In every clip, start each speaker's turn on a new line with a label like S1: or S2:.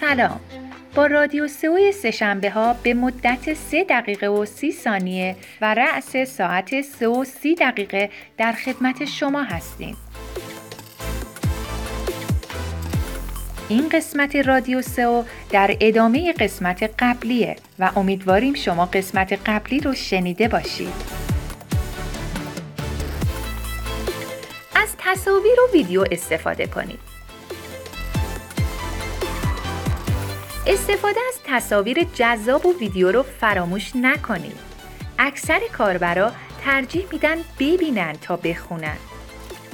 S1: سلام با رادیو سئو سهشنبه ها به مدت 3 دقیقه و 30 ثانیه و رأس ساعت 3 و 30 دقیقه در خدمت شما هستیم. این قسمت رادیو سئو در ادامه قسمت قبلیه و امیدواریم شما قسمت قبلی رو شنیده باشید. از تصاویر و ویدیو استفاده کنید. استفاده از تصاویر جذاب و ویدیو رو فراموش نکنید. اکثر کاربرا ترجیح میدن ببینن تا بخونن.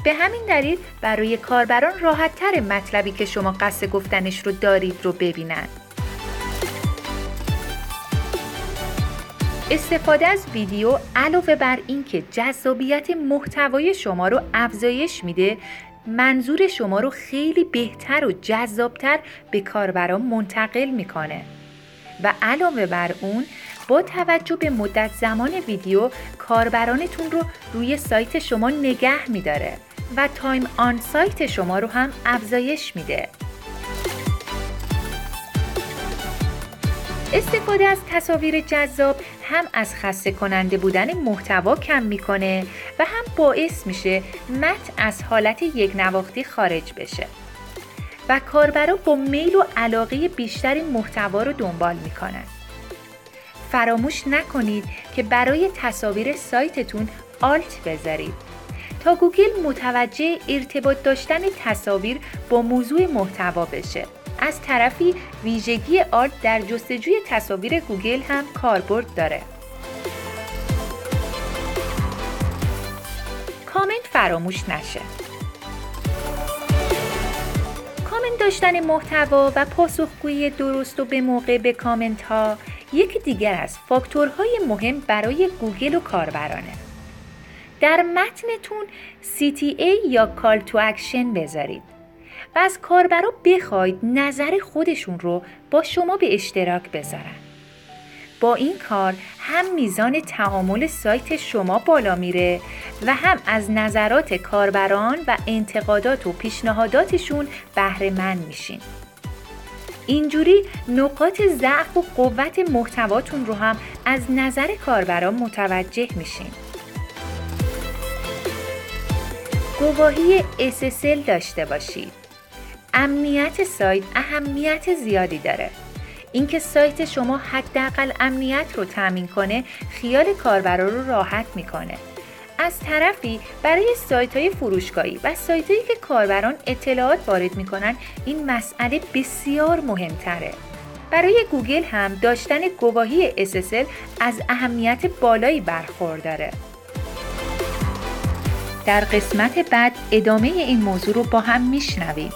S1: به همین دلیل برای کاربران راحت تر مطلبی که شما قصد گفتنش رو دارید رو ببینن. استفاده از ویدیو علاوه بر اینکه جذابیت محتوای شما رو افزایش میده منظور شما رو خیلی بهتر و جذابتر به کاربران منتقل می‌کنه. و علاوه بر اون با توجه به مدت زمان ویدیو کاربرانتون رو روی سایت شما نگه میداره و تایم آن سایت شما رو هم افزایش میده. استفاده از تصاویر جذاب هم از خسته کننده بودن محتوا کم می‌کنه و هم باعث میشه متن از حالت یک نواختی خارج بشه. و کاربرا با میل و علاقه بیشتری محتوا رو دنبال می‌کنن. فراموش نکنید که برای تصاویر سایتتون alt بذارید. تا گوگل متوجه ارتباط داشتن تصاویر با موضوع محتوا بشه. از طرفی ویژگی alt در جستجوی تصاویر گوگل هم کاربرد داره. کامنت فراموش نشه. کامنت داشتن محتوا و پاسخگویی درست و به موقع به کامنت ها یکی دیگر از فاکتورهای مهم برای گوگل و کاربرانه. در متنتون CTA یا call to action بذارید. و از کاربرا بخواید نظر خودشون رو با شما به اشتراک بذارن. با این کار هم میزان تعامل سایت شما بالا میره و هم از نظرات کاربران و انتقادات و پیشنهاداتشون بهره مند میشین. اینجوری نقاط ضعف و قوت محتواتون رو هم از نظر کاربران متوجه میشین. گواهی SSL داشته باشید. امنیت سایت اهمیت زیادی داره. اینکه سایت شما حداقل امنیت رو تامین کنه خیال کاربرا رو راحت می‌کنه. از طرفی برای سایت های فروشگاهی و سایت هایی که کاربران اطلاعات وارد می‌کنن این مسئله بسیار مهمتره. برای گوگل هم داشتن گواهی SSL از اهمیت بالایی برخورداره. در قسمت بعد ادامه این موضوع رو با هم میشنویم.